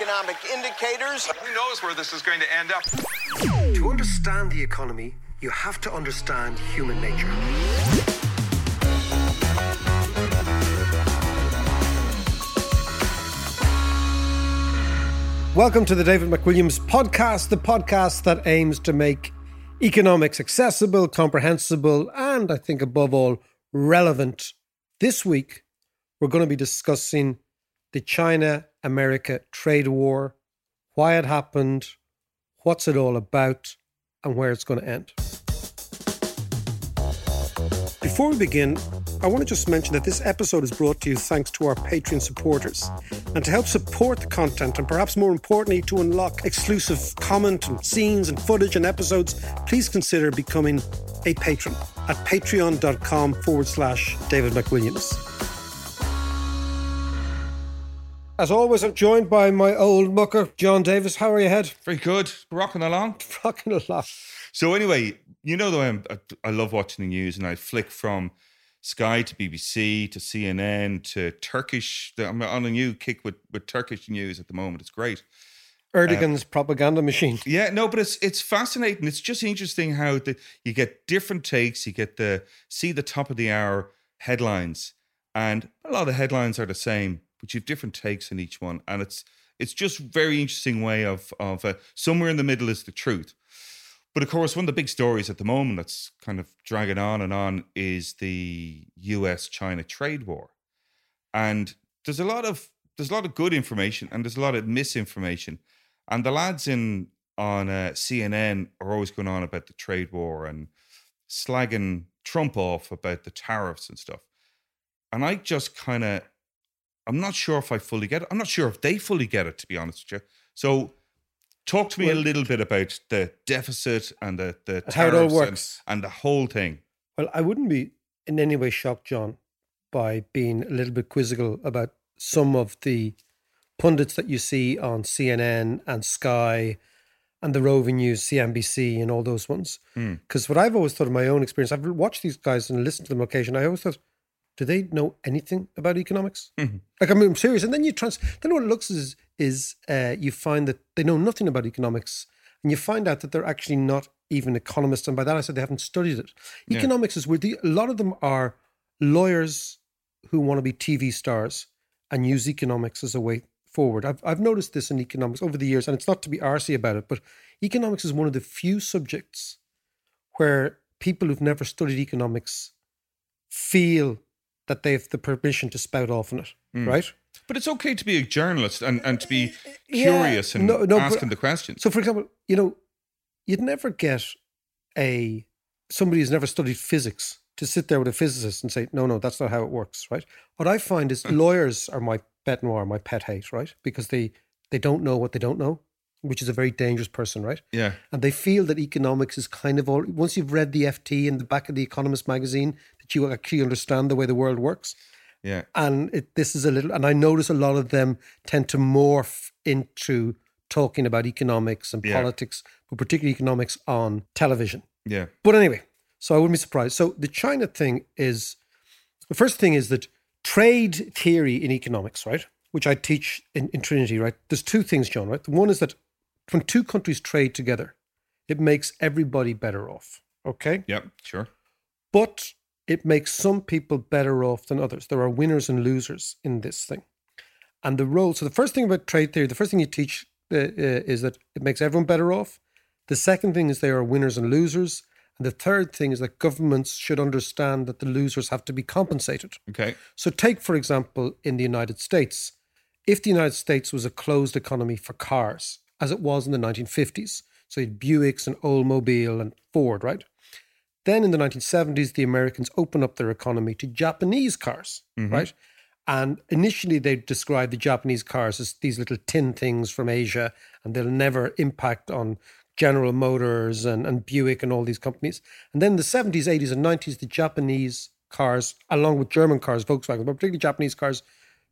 Economic indicators. Who knows where this is going to end up? To understand the economy, you have to understand human nature. Welcome to the David McWilliams podcast, the podcast that aims to make economics accessible, comprehensible, and I think above all, relevant. This week, we're going to be discussing the China America trade war, why it happened, what's it all about, and where it's going to end. Before we begin, I want to just mention that this episode is brought to you thanks to our Patreon supporters. And to help support the content, and perhaps more importantly, to unlock exclusive comment and scenes and footage and episodes, please consider becoming a patron at patreon.com forward slash David McWilliams. As always, I'm joined by my old mucker, John Davis. How are you, head? Very good. Rocking along. Rocking a lot. So anyway, you know way I'm, I, I love watching the news, and I flick from Sky to BBC to CNN to Turkish. I'm on a new kick with, with Turkish news at the moment. It's great. Erdogan's propaganda machine. Yeah, no, but it's it's fascinating. It's just interesting how the, you get different takes. You get the see the top of the hour headlines, and a lot of headlines are the same, but you have different takes in each one, and it's it's just very interesting way of of uh, somewhere in the middle is the truth. But of course, one of the big stories at the moment that's kind of dragging on and on is the U.S. China trade war, and there's a lot of there's a lot of good information and there's a lot of misinformation, and the lads in on uh, CNN are always going on about the trade war and slagging Trump off about the tariffs and stuff, and I just kind of I'm not sure if I fully get it. I'm not sure if they fully get it, to be honest with you. So talk to me Well- a little bit about the deficit and the, the How it all tariffs and- works. And, the whole thing. Well, I wouldn't be in any way shocked, John, by being a little bit quizzical about some of the pundits that you see on CNN and Sky and the Roving News, CNBC, and all those ones. Hmm. Because what I've always thought of my own experience, I've watched these guys and listened to them occasionally. I always thought, do they know anything about economics? Like, I mean, I'm serious. And then you trans, then what it looks is, is uh, you find that they know nothing about economics. And you find out that they're actually not even economists. And by that, I said they haven't studied it. Yeah. Economics is where the, a lot of them are lawyers who want to be TV stars and use economics as a way forward. I've, I've noticed this in economics over the years, and it's not to be arsy about it, but economics is one of the few subjects where people who've never studied economics feel that they have the permission to spout off on it, mm. right? But it's okay to be a journalist and, and to be eh, eh, Yeah, curious and no- no, but- asking the questions. So, for example, you know, you'd never get a somebody who's never studied physics to sit there with a physicist and say, "No, no, that's not how it works." Right? What I find is hmm. lawyers are my pet noir, my pet hate, right? Because they they don't know what they don't know, which is a very dangerous person, right? yeah. And they feel that economics is kind of all. Once you've read the FT in the back of the Economist magazine, you actually understand the way the world works Yeah. and it, this is a little and i notice a lot of them tend to morph into talking about economics and Yeah. politics but particularly economics on television Yeah. but anyway so i wouldn't be surprised so the china thing is the first thing is that trade theory in economics right which i teach in, in trinity right there's two things john right one is that when two countries trade together it makes everybody better off okay Yep. Sure. but it makes some people better off than others. There are winners and losers in this thing. And the role, so the first thing about trade theory, the first thing you teach uh, uh, is that it makes everyone better off. The second thing is there are winners and losers. And the third thing is that governments should understand that the losers have to be compensated. Okay. So, take, for example, in the United States, if the United States was a closed economy for cars, as it was in the 1950s, so you had Buicks and Oldsmobile and Ford, right? Then in the 1970s, the Americans opened up their economy to Japanese cars, mm-hmm. right? And initially, they described the Japanese cars as these little tin things from Asia, and they'll never impact on General Motors and, and Buick and all these companies. And then in the 70s, 80s, and 90s, the Japanese cars, along with German cars, Volkswagen, but particularly Japanese cars,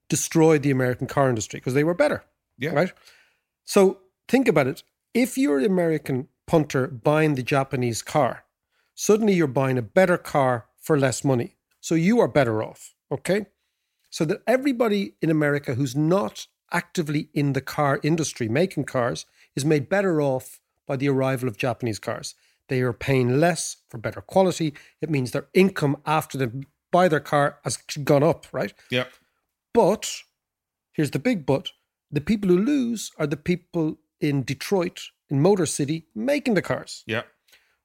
destroyed the American car industry because they were better. Yeah. Right? So think about it. If you're an American punter buying the Japanese car, suddenly you're buying a better car for less money. So you are better off. Okay. So that everybody in America who's not actively in the car industry making cars is made better off by the arrival of Japanese cars. They are paying less for better quality. It means their income after they buy their car has gone up, right? Yeah. But here's the big but the people who lose are the people in Detroit, in Motor City, making the cars. Yeah.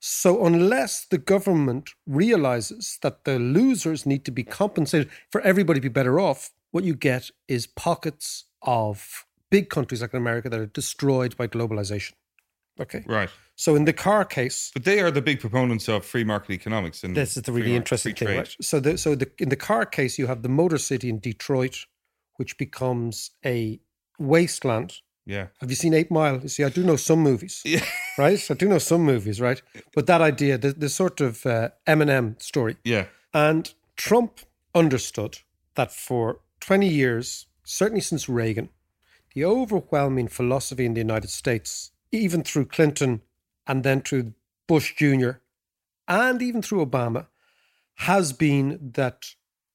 So, unless the government realizes that the losers need to be compensated for everybody to be better off, what you get is pockets of big countries like America that are destroyed by globalization. Okay. Right. So, in the car case, But they are the big proponents of free market economics. And this is the really interesting thing, right? So, the, so the, in the car case, you have the Motor City in Detroit, which becomes a wasteland. Yeah. Have you seen Eight Mile? You see, I do know some movies, Yeah. right? I do know some movies, right? But that idea, the, the sort of uh, Eminem story, Yeah. and Trump understood that for 20 years, certainly since Reagan, the overwhelming philosophy in the United States, even through Clinton and then through Bush Jr., and even through Obama, has been that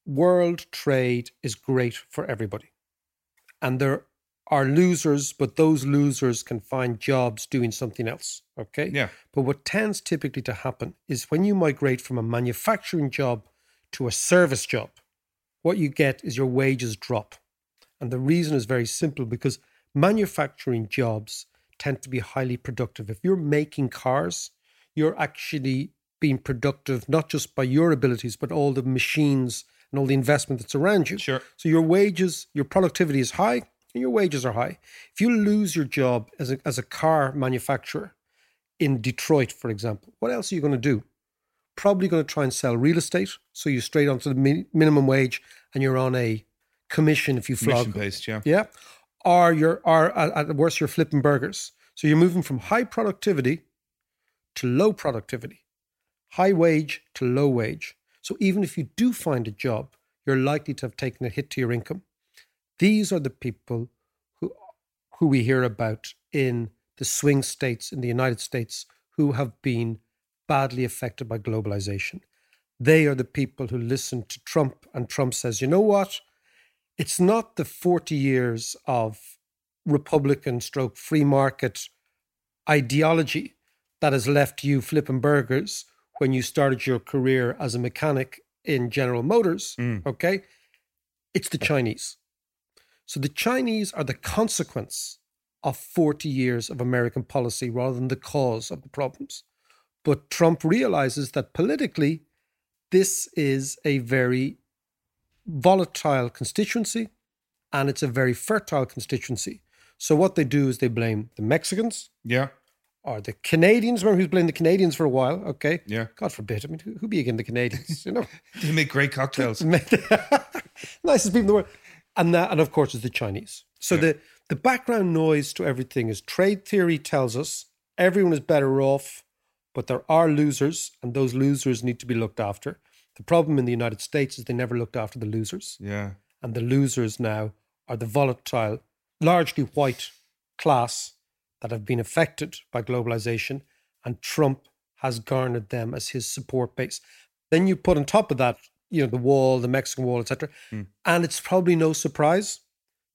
world trade is great for everybody. And there are losers, but those losers can find jobs doing something else. Okay? Yeah. But what tends typically to happen is when you migrate from a manufacturing job to a service job, what you get is your wages drop. And the reason is very simple because manufacturing jobs tend to be highly productive. If you're making cars, you're actually being productive not just by your abilities, but all the machines and all the investment that's around you. Sure. So your wages, your productivity is high, and your wages are high. If you lose your job as a, as a car manufacturer in Detroit, for example, what else are you going to do? Probably going to try and sell real estate. So you're straight onto the mi- minimum wage and you're on a commission if you flog. Mission based. Yeah. Yeah. Or you're, or at, at worst, you're flipping burgers. So you're moving from high productivity to low productivity, high wage to low wage. So even if you do find a job, you're likely to have taken a hit to your income. These are the people who, who we hear about in the swing states in the United States who have been badly affected by globalization. They are the people who listen to Trump, and Trump says, you know what? It's not the 40 years of Republican stroke free market ideology that has left you flipping burgers when you started your career as a mechanic in General Motors. Mm. Okay. It's the Chinese. So the Chinese are the consequence of 40 years of American policy rather than the cause of the problems. But Trump realizes that politically, this is a very volatile constituency and it's a very fertile constituency. So what they do is they blame the Mexicans Yeah. or the Canadians. Remember, he was blaming the Canadians for a while. Okay. Yeah. God forbid. I mean, who, who be again the Canadians? You know, They make great cocktails. nicest people in the world. And that, and of course, is the Chinese. So the the background noise to everything is trade theory tells us everyone is better off, but there are losers, and those losers need to be looked after. The problem in the United States is they never looked after the losers, Yeah. and the losers now are the volatile, largely white class that have been affected by globalization, and Trump has garnered them as his support base. Then you put on top of that, you know, the wall, the Mexican wall, etc. Hmm. And it's probably no surprise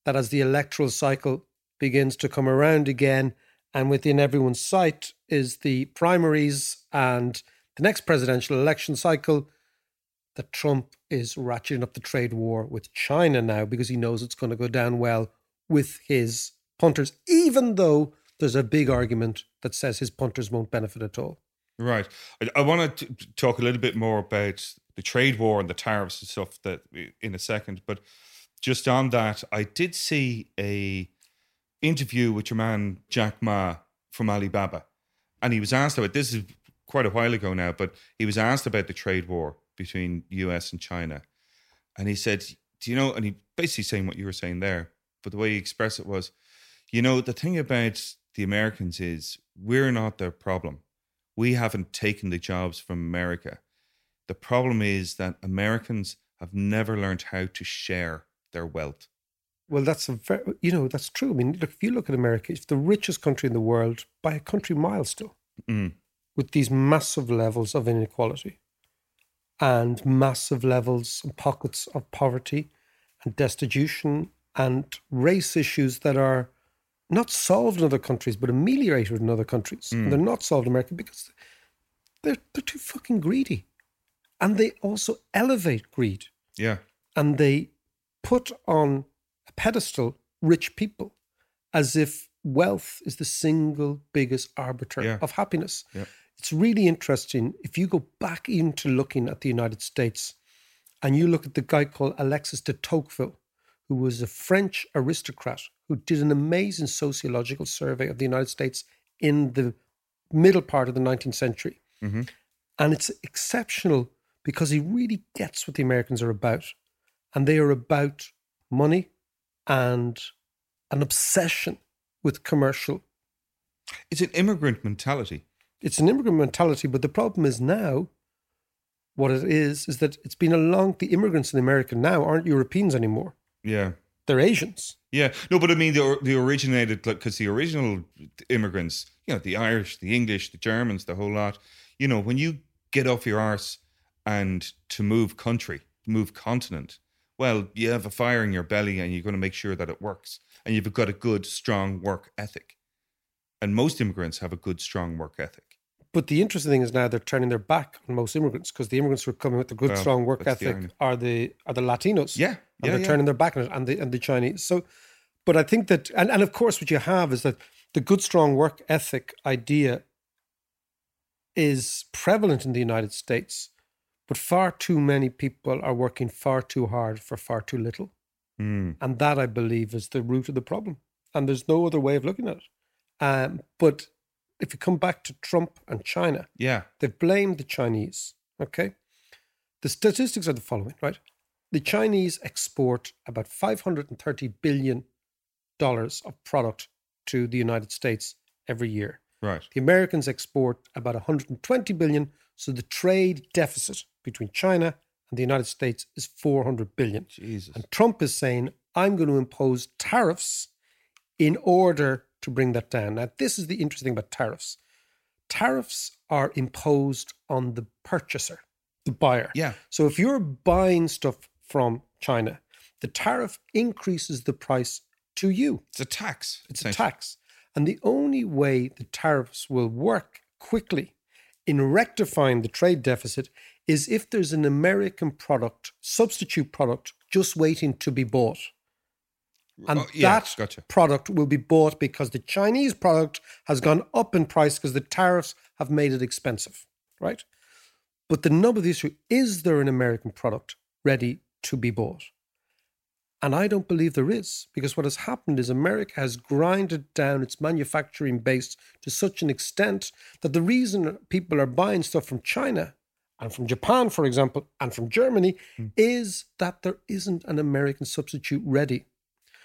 that as the electoral cycle begins to come around again, and within everyone's sight is the primaries and the next presidential election cycle, that Trump is ratcheting up the trade war with China now because he knows it's going to go down well with his punters, even though there's a big argument that says his punters won't benefit at all. Right. I, I want to talk a little bit more about the trade war and the tariffs and stuff that in a second, but just on that, I did see a interview with your man Jack Ma from Alibaba, and he was asked about this is quite a while ago now, but he was asked about the trade war between US and China, and he said, "Do you know?" And he basically saying what you were saying there, but the way he expressed it was, "You know, the thing about the Americans is we're not their problem. We haven't taken the jobs from America. The problem is that Americans have never learned how to share their wealth." Well, that's a very, you know, that's true. I mean, look, if you look at America, it's the richest country in the world by a country mile still, Mm. with these massive levels of inequality and massive levels and pockets of poverty and destitution and race issues that are not solved in other countries, but ameliorated in other countries. And they're not solved in America because they're, they're too fucking greedy. And they also elevate greed Yeah. and they put on a pedestal rich people as if wealth is the single biggest arbiter Yeah. of happiness. Yeah. It's really interesting if you go back into looking at the United States and you look at the guy called Alexis de Tocqueville, who was a French aristocrat who did an amazing sociological survey of the United States in the middle part of the 19th century. Mhm. And it's exceptional because he really gets what the Americans are about. And they are about money and an obsession with commercial. It's an immigrant mentality. It's an immigrant mentality, but the problem is now what it is is that it's been a long the immigrants in America now aren't Europeans anymore. Yeah. They're Asians. Yeah, no, but I mean, the the originated because the original immigrants, you know, the Irish, the English, the Germans, the whole lot. You know, when you get off your arse and to move country, move continent, well, you have a fire in your belly, and you're going to make sure that it works, and you've got a good, strong work ethic. And most immigrants have a good, strong work ethic. But the interesting thing is now they're turning their back on most immigrants because the immigrants who are coming with the good, Well, strong work that's the ethic are the are the Latinos. Yeah, and yeah, they're yeah. turning their back on it, and the and the Chinese. So, but I think that, and, and of course, what you have is that the good, strong work ethic idea is prevalent in the United States, but far too many people are working far too hard for far too little, Mm. and that I believe is the root of the problem. And there's no other way of looking at it. Um, but if you come back to Trump and China, Yeah, They've blamed the Chinese. Okay. The statistics are the following, right? The Chinese export about $530 billion of product to the United States every year. right. The Americans export about 120 billion. So the trade deficit between China and the United States is 400 billion. Jesus. And Trump is saying, I'm going to impose tariffs in order to bring that down. Now, this is the interesting thing about tariffs. Tariffs are imposed on the purchaser, the buyer. Yeah. So if you're buying stuff from China, the tariff increases the price to you. It's a tax. It's a tax. And the only way the tariffs will work quickly in rectifying the trade deficit is if there's an American product, substitute product, just waiting to be bought. And Oh, yeah, that gotcha. product will be bought because the Chinese product has gone up in price because the tariffs have made it expensive, right? But the nub of the issue is there an American product ready to be bought? And I don't believe there is, because what has happened is America has grinded down its manufacturing base to such an extent that the reason people are buying stuff from China and from Japan, for example, and from Germany hmm. is that there isn't an American substitute ready.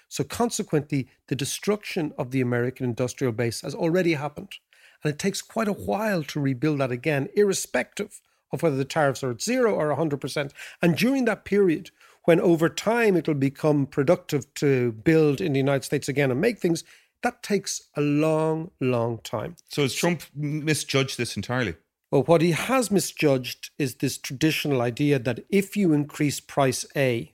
So, consequently, the destruction of the American industrial base has already happened. And it takes quite a while to rebuild that again, irrespective of whether the tariffs are at zero or 100%. And during that period, when over time it'll become productive to build in the United States again and make things, that takes a long, long time. So has Trump misjudged this entirely? Well, what he has misjudged is this traditional idea that if you increase price A,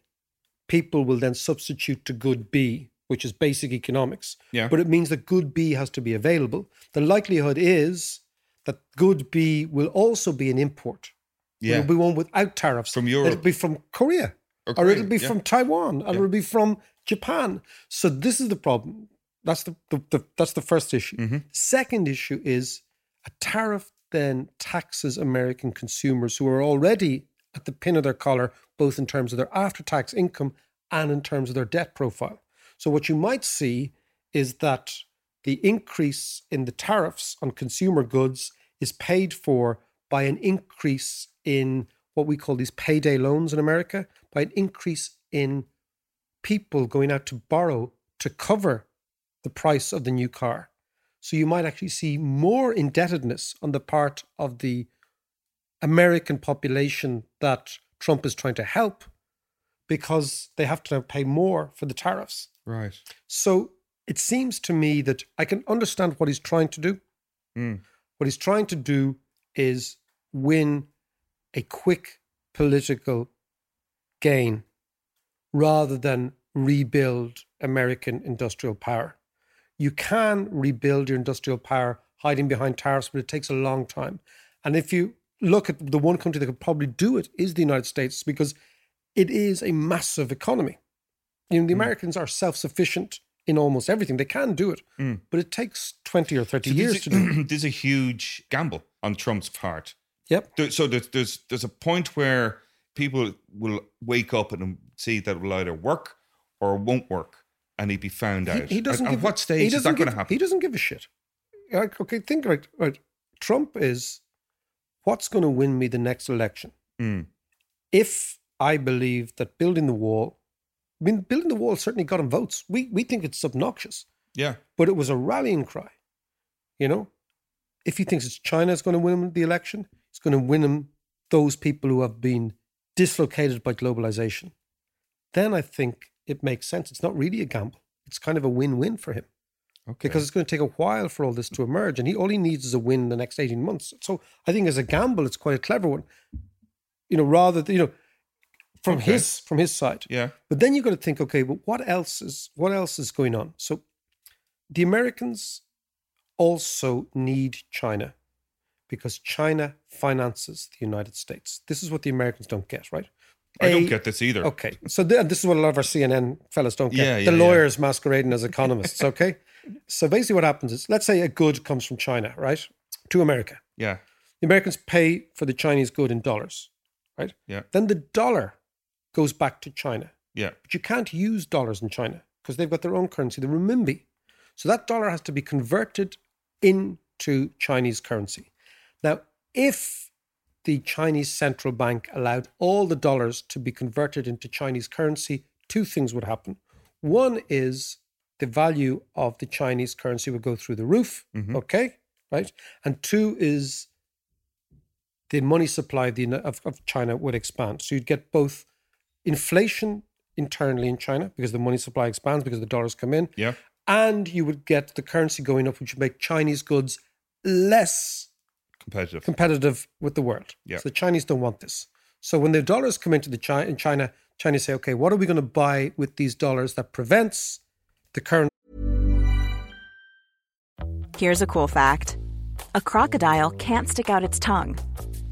people will then substitute to good B, which is basic economics. Yeah. But it means that good B has to be available. The likelihood is that good B will also be an import. Yeah. It'll be one without tariffs. From Europe. It'll be from Korea. Or Or, it'll be yeah. from Taiwan. Or Yeah. it'll be from Japan. So this is the problem. That's the, the, the that's the first issue. Mm-hmm. Second issue is a tariff then taxes American consumers who are already at the pin of their collar, both in terms of their after tax income and in terms of their debt profile. So, what you might see is that the increase in the tariffs on consumer goods is paid for by an increase in what we call these payday loans in America, by an increase in people going out to borrow to cover the price of the new car. So you might actually see more indebtedness on the part of the American population that Trump is trying to help because they have to now pay more for the tariffs. Right. So it seems to me that I can understand what he's trying to do. Mm. What he's trying to do is win a quick political gain rather than rebuild American industrial power. You can rebuild your industrial power hiding behind tariffs, but it takes a long time. And if you look at the one country that could probably do it is the United States because it is a massive economy. You know, the Mm. Americans are self-sufficient in almost everything. They can do it, Mm. but it takes 20 or 30 So years to do it. this is a huge gamble on Trump's part. Yep. There- So there's there's there's a point where people will wake up and see that it will either work or it won't work, and he'd be found out. He, he doesn't At, give at what stage is that going to happen? He doesn't give a shit. Like, okay, think about it. Right. Trump is what's going to win me the next election. Mm. If I believe that building the wall, I mean, building the wall certainly got him votes. We we think it's obnoxious, Yeah. but it was a rallying cry. You know, if he thinks it's China is going to win him the election, it's going to win him those people who have been dislocated by globalization. Then I think it makes sense. It's not really a gamble. It's kind of a win-win for him Okay. because it's going to take a while for all this to emerge, and he all he needs is a win in the next eighteen months. So I think as a gamble, it's quite a clever one. You know, rather than, you know, from Okay. his from his side. yeah. But then you've got to think, okay, but what else is what else is going on? So the Americans also need China because China finances the United States. This is what the Americans don't get, right? I don't get this either. Okay, so th- this is what a lot of our CNN fellas don't get. Yeah, the yeah, yeah. lawyers masquerading as economists. Okay, so basically, what happens is, let's say a good comes from China, right, to America. Yeah. The Americans pay for the Chinese good in dollars, right? Yeah. Then the dollar goes back to China, Yeah. but you can't use dollars in China because they've got their own currency, the renminbi. So that dollar has to be converted into Chinese currency. Now, if the Chinese central bank allowed all the dollars to be converted into Chinese currency, two things would happen. One is the value of the Chinese currency would go through the roof, mm-hmm. okay, right? And two is the money supply of, the, of, of China would expand. So you'd get both inflation internally in China because the money supply expands because the dollars come in, Yeah. and you would get the currency going up, which would make Chinese goods less Competitive. competitive with the world. Yeah. So the Chinese don't want this. So when the dollars come into the China, in China, China say, okay, what are we going to buy with these dollars that prevents the current Here's a cool fact a crocodile can't stick out its tongue.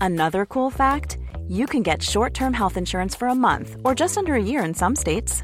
Another cool fact you can get short term health insurance for a month or just under a year in some states.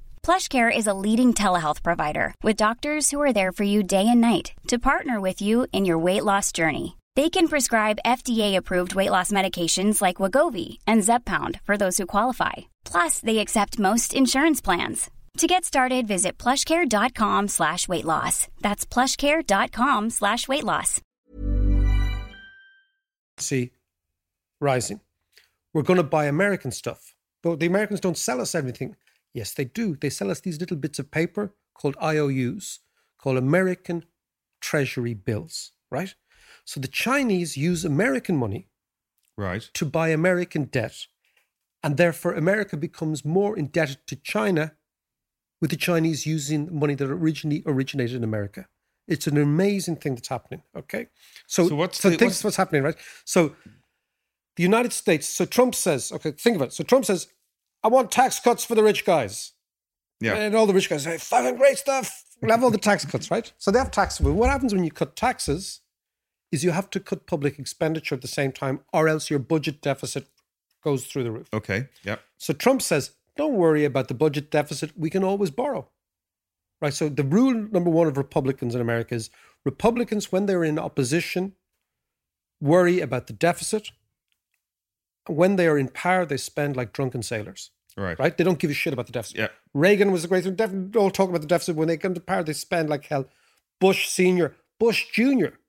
PlushCare is a leading telehealth provider with doctors who are there for you day and night to partner with you in your weight loss journey. They can prescribe FDA-approved weight loss medications like Wegovy and Zepbound for those who qualify. Plus, they accept most insurance plans. To get started, visit plushcare.com slash weight loss. That's plushcare.com slash weight loss. currency rising. We're going to buy American stuff. But the Americans don't sell us everything. Yes, they do. They sell us these little bits of paper called IOUs, called American Treasury bills, right? So the Chinese use American money Right. to buy American debt. And therefore, America becomes more indebted to China with the Chinese using money that originally originated in America. It's an amazing thing that's happening. Okay. So, So what's so the- think what's- what's happening, right? So the United States, so Trump says, okay, think of it. So Trump says, I want tax cuts for the rich guys. Yeah. And all the rich guys say, fucking great stuff. We'll have all the tax cuts, right? So they have taxes. But what happens when you cut taxes is you have to cut public expenditure at the same time, or else your budget deficit goes through the roof. Okay. Yeah. So Trump says, don't worry about the budget deficit. We can always borrow. Right. So the rule number one of Republicans in America is Republicans, when they're in opposition, worry about the deficit. When they are in power, they spend like drunken sailors. Right. Right? They don't give a shit about the deficit. Yeah. Reagan was a great def- all talk about the deficit. When they come to power, they spend like hell. Bush Senior, Bush Junior,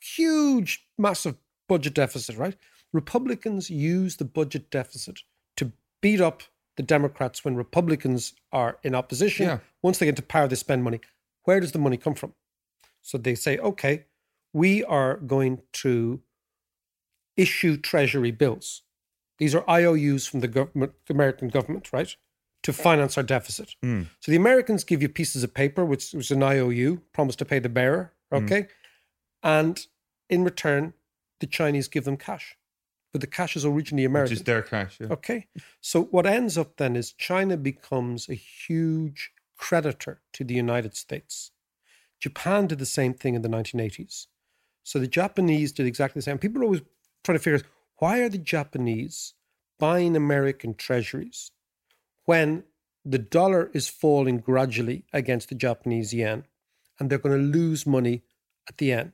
huge, massive budget deficit, right? Republicans use the budget deficit to beat up the Democrats when Republicans are in opposition. Yeah. Once they get to power, they spend money. Where does the money come from? So they say, okay, we are going to issue treasury bills. These are IOUs from the government, the American government, right? To finance our deficit. Hmm. So the Americans give you pieces of paper, which was an IOU, promise to pay the bearer, Hmm. okay? And in return, the Chinese give them cash. But the cash is originally Which American. is their cash. Yeah. Okay. So what ends up then is China becomes a huge creditor to the United States. Japan did the same thing in the 1980s. So the Japanese did exactly the same. People are always trying to figure out why are the Japanese buying American treasuries when the dollar is falling gradually against the Japanese yen and they're going to lose money at the end.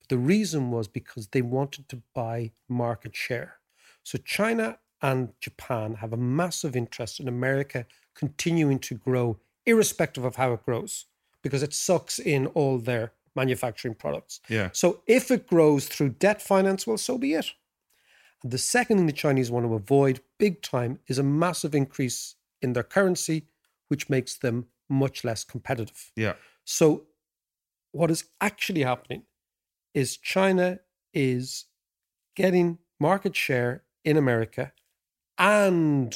But the reason was because they wanted to buy market share. So China and Japan have a massive interest in America continuing to grow, irrespective of how it grows, because it sucks in all their manufacturing products. Yeah. So if it grows through debt finance, well, so be it. And the second thing the Chinese want to avoid big time is a massive increase in their currency, which makes them much less competitive. Yeah. So, what is actually happening is China is getting market share in America and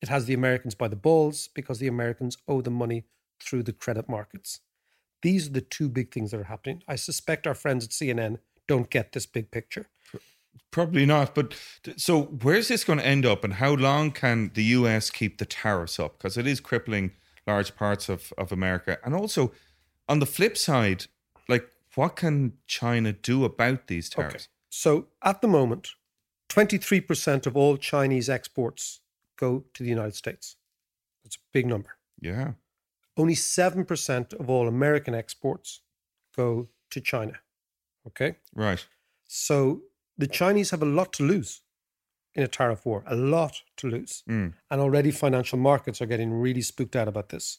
it has the Americans by the balls because the Americans owe them money through the credit markets. These are the two big things that are happening. I suspect our friends at CNN don't get this big picture. Probably not. But so where's this going to end up and how long can the US keep the tariffs up? Because it is crippling large parts of, of America. And also, on the flip side, like what can China do about these tariffs? So at the moment, 23% of all Chinese exports go to the United States. That's a big number. Yeah. Only 7% of all American exports go to China. Okay? Right. So the Chinese have a lot to lose in a tariff war, a lot to lose. Mm. And already financial markets are getting really spooked out about this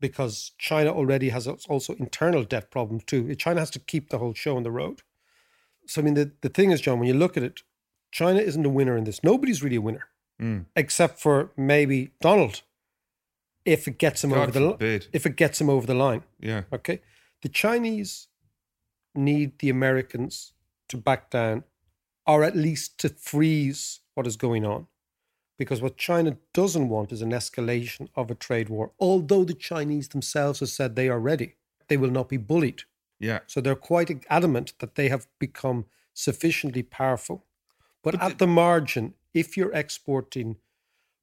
because China already has also internal debt problems too. China has to keep the whole show on the road. So, I mean, the, the thing is, John, when you look at it, China isn't a winner in this. Nobody's really a winner Mm. except for maybe Donald if it gets them God over the forbid. If it gets them over the line. Yeah. Okay. The Chinese need the Americans to back down or at least to freeze what is going on. Because what China doesn't want is an escalation of a trade war. Although the Chinese themselves have said they are ready, they will not be bullied. Yeah. So they're quite adamant that they have become sufficiently powerful. But, But at the, margin, if you're exporting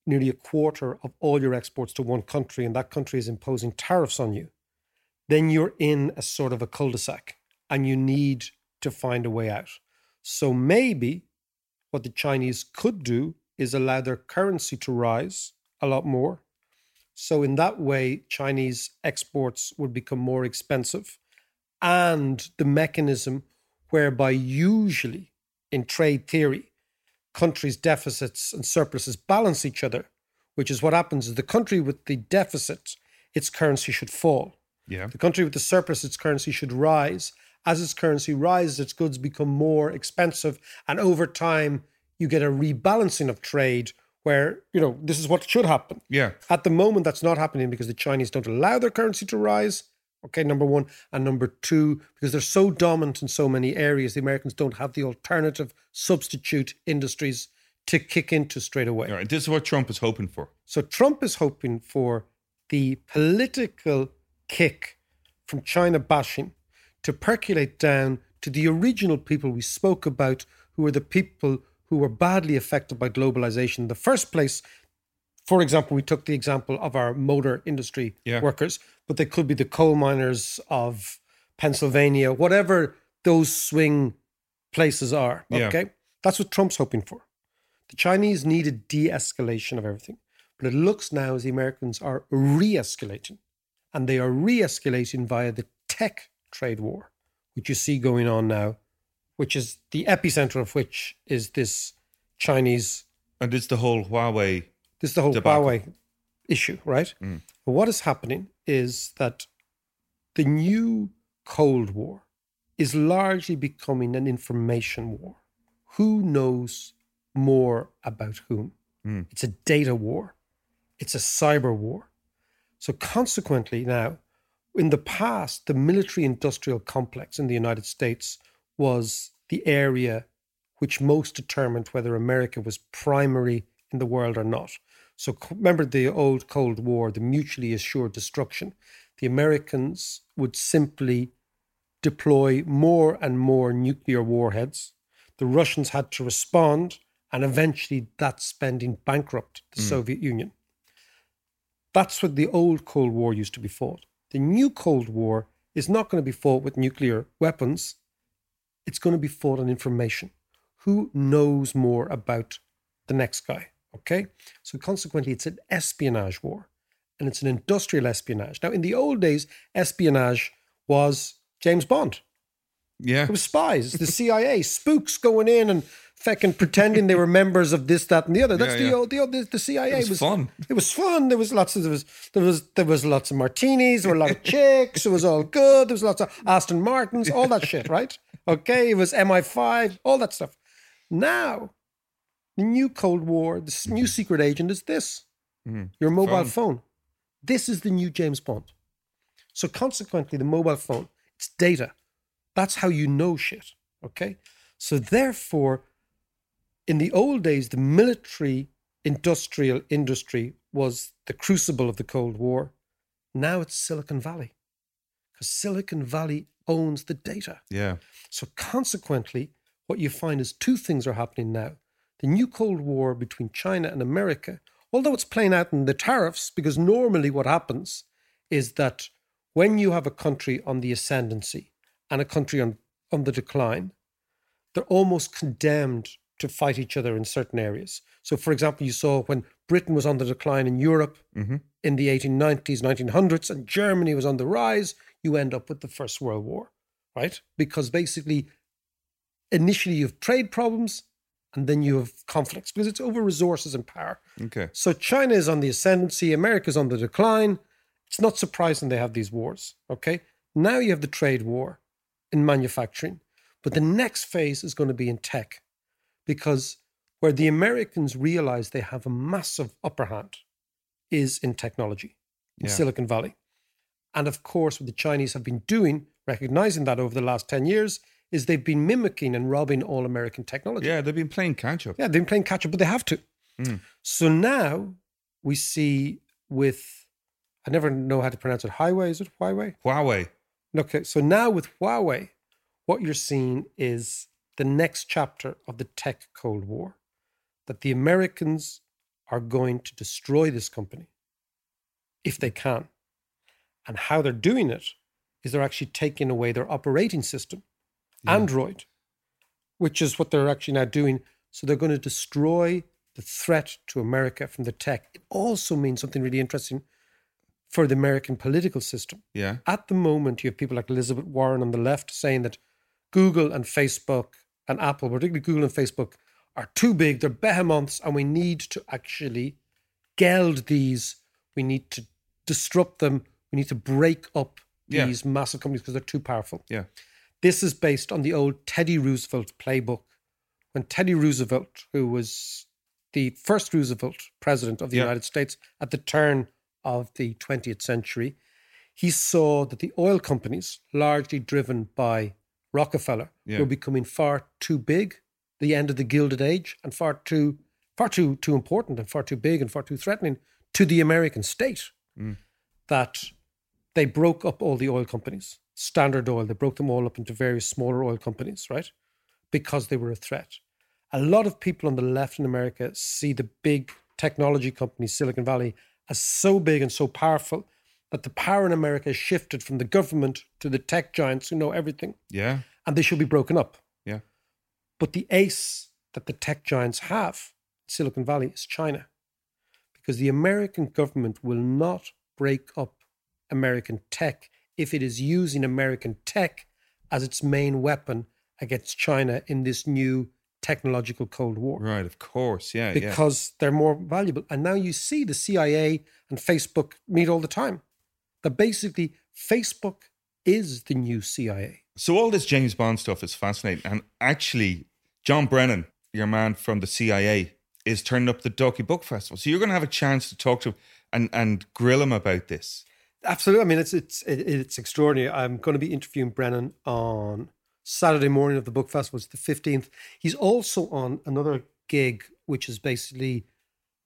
nearly a quarter of all your exports to one country and that country is imposing tariffs on you, then you're in a sort of a cul de sac and you need to find a way out. So maybe what the Chinese could do is allow their currency to rise a lot more. So, in that way, Chinese exports would become more expensive. And the mechanism whereby, usually in trade theory, countries' deficits and surpluses balance each other, which is what happens the country with the deficit, its currency should fall. Yeah. The country with the surplus, its currency should rise. As its currency rises, its goods become more expensive. And over time, you get a rebalancing of trade where, you know, this is what should happen. Yeah. At the moment, that's not happening because the Chinese don't allow their currency to rise. Okay, number one. And number two, because they're so dominant in so many areas, the Americans don't have the alternative substitute industries to kick into straight away. All right. This is what Trump is hoping for. So Trump is hoping for the political kick from China bashing to percolate down to the original people we spoke about, who are the people who were badly affected by globalization in the first place. For example, we took the example of our motor industry Yeah. workers, but they could be the coal miners of Pennsylvania, whatever those swing places are. Yeah. Okay. That's what Trump's hoping for. The Chinese needed de escalation of everything. But it looks now as the Americans are re escalating. And they are re escalating via the tech trade war, which you see going on now, which is the epicenter of which is this Chinese, And it's the whole Huawei. this is the whole Debacle. Huawei issue, right? But what is happening is that the new Cold War is largely becoming an information war. Who knows more about whom? Hmm. It's a data war. It's a cyber war. So, consequently, now, in the past, the military industrial complex in the United States was the area which most determined whether America was primary in the world or not. So, remember the old Cold War, the mutually assured destruction. The Americans would simply deploy more and more nuclear warheads. The Russians had to respond, and eventually that spending bankrupt the mm. Soviet Union. That's what the old Cold War used to be fought. The new Cold War is not going to be fought with nuclear weapons. It's going to be fought on information. Who knows more about the next guy? Okay. So consequently, it's an espionage war and it's an industrial espionage. Now, in the old days, espionage was James Bond. Yeah. It was spies, the CIA, spooks going in and fecking pretending they were members of this, that, and the other. That's Yeah, the yeah. old, the old, the, the CIA It was fun. It was fun. There was lots of there was there was there was lots of martinis. There were a lot of chicks. It was all good. There was lots of Aston Martins, all that shit, right? Okay, it was MI5, all that stuff. Now, the new Cold War, this new secret agent is this: your mobile Mm-hmm. Phone. phone. This is the new James Bond. So consequently, the mobile phone, it's data. That's how you know shit. Okay. So therefore, in the old days, the military industrial industry was the crucible of the Cold War. Now it's Silicon Valley. Because Silicon Valley owns the data. Yeah. So consequently, what you find is two things are happening now. The new Cold War between China and America, although it's playing out in the tariffs, because normally what happens is that when you have a country on the ascendancy and a country on, on the decline, they're almost condemned to fight each other in certain areas. So, for example, you saw when Britain was on the decline in Europe mm-hmm. in the 1890s, 1900s, and Germany was on the rise, you end up with the First World War, right? Because basically, initially you have trade problems and then you have conflicts because it's over resources and power. Okay. So China is on the ascendancy, America's on the decline. It's not surprising they have these wars. Okay. Now you have the trade war in manufacturing. But the next phase is going to be in tech because where the Americans realize they have a massive upper hand is in technology, in Yeah. Silicon Valley. And of course, what the Chinese have been doing, recognizing that over the last 10 years, is they've been mimicking and robbing all American technology. Yeah, they've been playing catch up. Yeah, they've been playing catch up, but they have to. Mm. So now we see with, I never know how to pronounce it, Highway, is it Huawei? Huawei. Okay, so now with Huawei, what you're seeing is the next chapter of the tech Cold War that the Americans are going to destroy this company if they can. And how they're doing it is they're actually taking away their operating system, Android, which is what they're actually now doing. So they're going to destroy the threat to America from the tech. It also means something really interesting for the American political system. Yeah. At the moment, you have people like Elizabeth Warren on the left saying that Google and Facebook and Apple, particularly Google and Facebook, are too big, they're behemoths, and we need to actually geld these. We need to disrupt them. We need to break up Yeah. these massive companies because they're too powerful. Yeah. This is based on the old Teddy Roosevelt playbook. When Teddy Roosevelt, who was the first Roosevelt president of the Yeah. United States at the turn of the 20th century, he saw that the oil companies, largely driven by Rockefeller, Yeah. were becoming far too big, the end of the Gilded Age, and far too far too too important and far too big and far too threatening to the American state. Mm. That they broke up all the oil companies, Standard Oil, they broke them all up into various smaller oil companies, right? Because they were a threat. A lot of people on the left in America see the big technology companies, Silicon Valley, as so big and so powerful that the power in America has shifted from the government to the tech giants who know everything, Yeah. and they should be broken up. Yeah. But the ace that the tech giants have, Silicon Valley, is China. Because the American government will not break up American tech if it is using American tech as its main weapon against China in this new technological Cold War. Right. Of course. Yeah. yeah. Because they're more valuable. And now you see the CIA and Facebook meet all the time. That basically Facebook is the new CIA. So all this James Bond stuff is fascinating, and actually, John Brennan, your man from the CIA, is turning up the Dalkey Book Festival. So you're going to have a chance to talk to him and and grill him about this. Absolutely. I mean, it's it's it's extraordinary. I'm going to be interviewing Brennan on Saturday morning of the book festival. It's the 15th. He's also on another gig, which is basically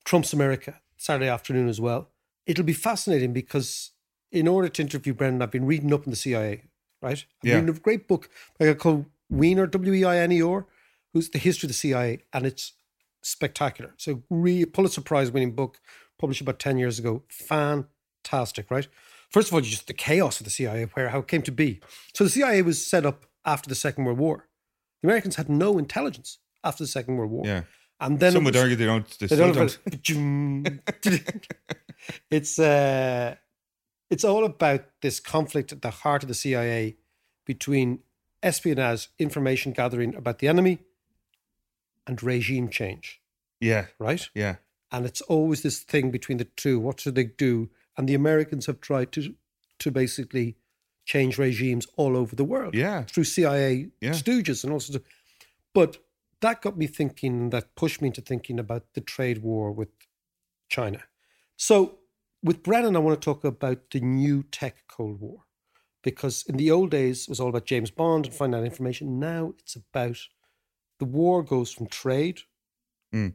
Trump's America, Saturday afternoon as well. It'll be fascinating because in order to interview Brennan, I've been reading up on the CIA, right? I'm Yeah. reading a great book by a guy called Weiner, W E I N E R, who's the history of the CIA, and it's spectacular. So, re Pulitzer Prize winning book, published about 10 years ago. Fantastic, right? First of all, just the chaos of the CIA, where how it came to be. So, the CIA was set up after the Second World War. The Americans had no intelligence after the Second World War. Yeah. And then Some would was- argue they don't. They they still don't don't. it's uh, it's all about this conflict at the heart of the CIA between espionage, information gathering about the enemy, and regime change, Yeah. right? Yeah. And it's always this thing between the two. What should they do? And the Americans have tried to to basically change regimes all over the world. Yeah. Through CIA Yeah. stooges and all sorts of but that got me thinking, that pushed me into thinking about the trade war with China. So with Brennan, I want to talk about the new tech Cold War. Because in the old days, it was all about James Bond and finding out information. Now it's about the war goes from trade Mm.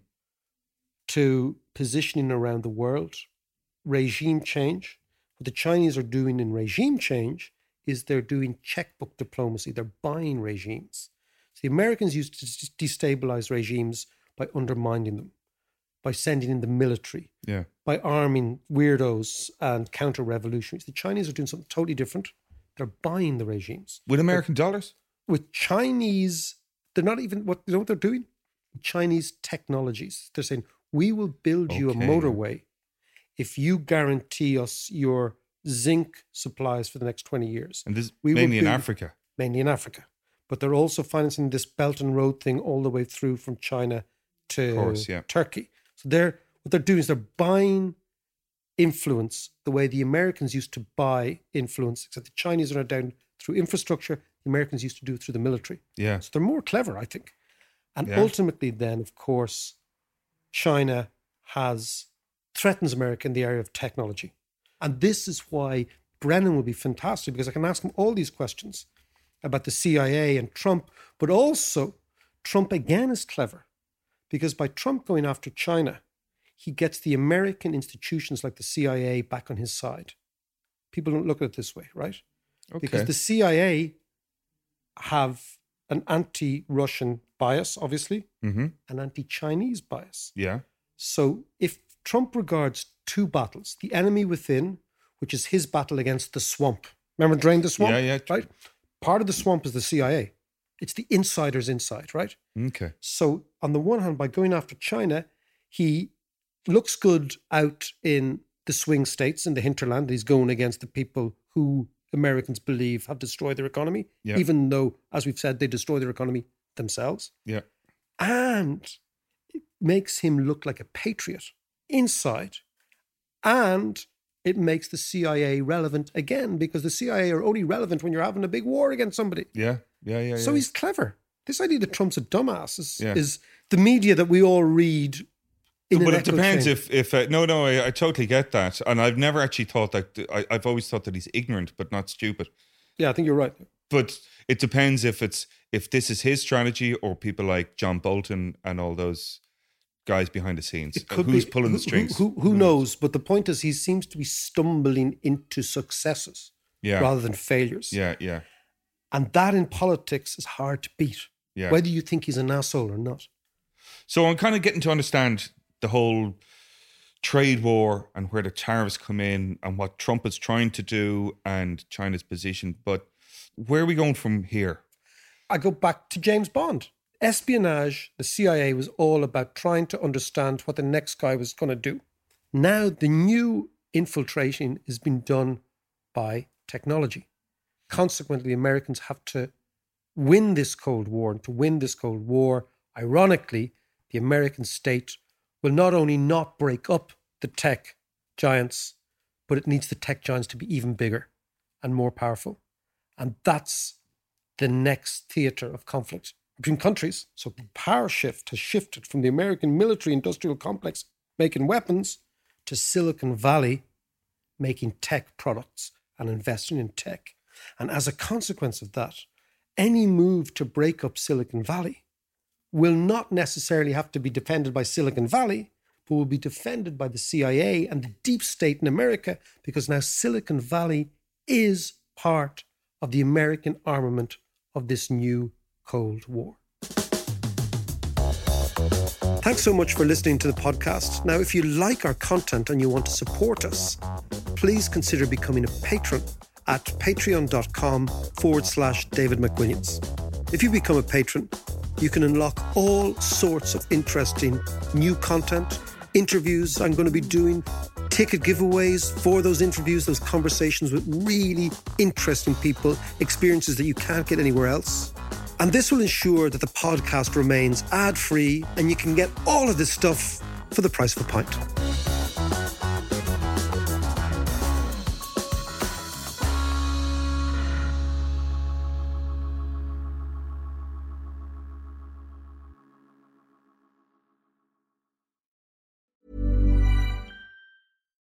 to positioning around the world, regime change. What the Chinese are doing in regime change is they're doing checkbook diplomacy. They're buying regimes. So the Americans used to destabilize regimes by undermining them, by sending in the military, Yeah. by arming weirdos and counter revolutionaries. The Chinese are doing something totally different. They're buying the regimes. With American dollars. With Chinese, they're not even what you know what they're doing? Chinese technologies. They're saying, we will build you a motorway if you guarantee us your zinc supplies for the next 20 years. And this We mainly in Africa. Mainly in Africa. But they're also financing this Belt and Road thing all the way through from China to course, yeah. Turkey. So they're what they're doing is they're buying influence the way the Americans used to buy influence, except the Chinese are now down through infrastructure. The Americans used to do it through the military. Yeah. So they're more clever, I think. And Yeah. ultimately, then, of course, China has threatens America in the area of technology. And this is why Brennan will be fantastic because I can ask him all these questions about the CIA and Trump, but also Trump again is clever because by Trump going after China, he gets the American institutions like the CIA back on his side. People don't look at it this way, right? Okay. because the CIA have an anti-Russian bias, obviously, Mm-hmm. an anti-Chinese bias. Yeah. So if Trump regards two battles, the enemy within, which is his battle against the swamp. Remember Drain the Swamp? Yeah, yeah. Right? Part of the swamp is the CIA. It's the insiders inside, right? Okay. So, on the one hand, by going after China, he looks good out in the swing states in the hinterland. He's going against the people who Americans believe have destroyed their economy, Yeah. even though, as we've said, they destroy their economy themselves. Yeah. And it makes him look like a patriot inside. And it makes the CIA relevant again because the CIA are only relevant when you're having a big war against somebody. Yeah. Yeah, yeah, So yeah. he's clever. This idea that Trump's a dumbass is, Yeah. is the media that we all read. In but it depends chamber. if if uh, no no I, I totally get that and I've never actually thought that I, I've always thought that he's ignorant but not stupid Yeah, I think you're right. but it depends if it's if this is his strategy or people like John Bolton and all those guys behind the scenes who's be, pulling who, the strings Who, who, who knows? But the point is, he seems to be stumbling into successes yeah rather than failures. yeah yeah And that in politics is hard to beat, yeah whether you think he's an asshole or not. So I'm kind of getting to understand the whole trade war and where the tariffs come in and what Trump is trying to do and China's position. But where are we going from here? I go back to James Bond. Espionage, the CIA was all about trying to understand what the next guy was going to do. Now, the new infiltration is being done by technology. Consequently, Americans have to win this Cold War. And to win this Cold War, ironically, the American state will not only not break up the tech giants, but it needs the tech giants to be even bigger and more powerful. And that's the next theater of conflict between countries. So power shift has shifted from the American military industrial complex making weapons to Silicon Valley making tech products and investing in tech. And as a consequence of that, any move to break up Silicon Valley will not necessarily have to be defended by Silicon Valley, but will be defended by the CIA and the deep state in America because now Silicon Valley is part of the American armament of this new Cold War. Thanks so much for listening to the podcast. Now, if you like our content and you want to support us, please consider becoming a patron at patreon.com forward slash David McWilliams. If you become a patron, you can unlock all sorts of interesting new content, interviews I'm going to be doing, ticket giveaways for those interviews, those conversations with really interesting people, experiences that you can't get anywhere else. And this will ensure that the podcast remains ad free and you can get all of this stuff for the price of a pint.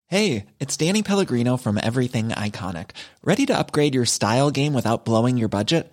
Hey, it's Danny Pellegrino from Everything Iconic. Ready to upgrade your style game without blowing your budget?